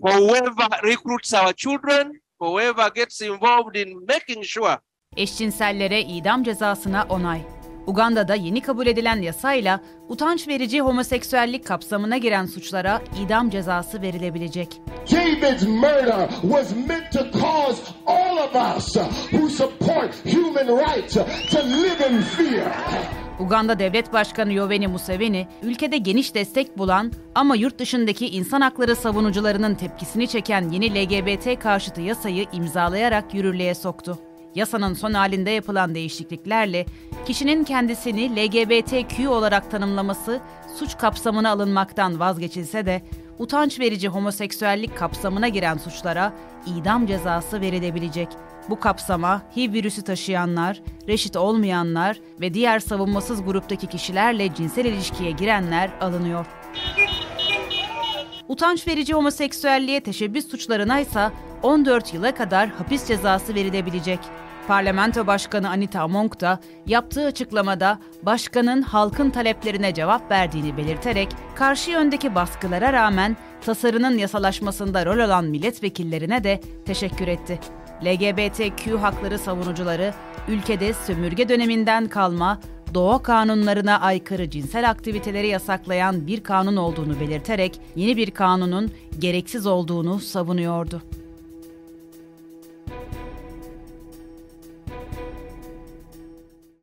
whoever recruits our children, whoever gets involved in making sure Eşcinsellere idam cezasına onay. Uganda'da yeni kabul edilen yasayla utanç verici homoseksüellik kapsamına giren suçlara idam cezası verilebilecek. David's murder was meant to cause all of us who support human rights to live in fear. Uganda Devlet Başkanı Yoweri Museveni, ülkede geniş destek bulan ama yurt dışındaki insan hakları savunucularının tepkisini çeken yeni LGBT karşıtı yasayı imzalayarak yürürlüğe soktu. Yasanın son halinde yapılan değişikliklerle kişinin kendisini LGBTQ olarak tanımlaması suç kapsamına alınmaktan vazgeçilse de utanç verici homoseksüellik kapsamına giren suçlara idam cezası verilebilecek. Bu kapsama HIV virüsü taşıyanlar, reşit olmayanlar ve diğer savunmasız gruptaki kişilerle cinsel ilişkiye girenler alınıyor. Utanç verici homoseksüelliğe teşebbüs suçlarına ise 14 yıla kadar hapis cezası verilebilecek. Parlamento Başkanı Anita Among da yaptığı açıklamada başkanın halkın taleplerine cevap verdiğini belirterek karşı yöndeki baskılara rağmen tasarının yasalaşmasında rol alan milletvekillerine de teşekkür etti. LGBTQ hakları savunucuları ülkede sömürge döneminden kalma doğa kanunlarına aykırı cinsel aktiviteleri yasaklayan bir kanun olduğunu belirterek yeni bir kanunun gereksiz olduğunu savunuyordu.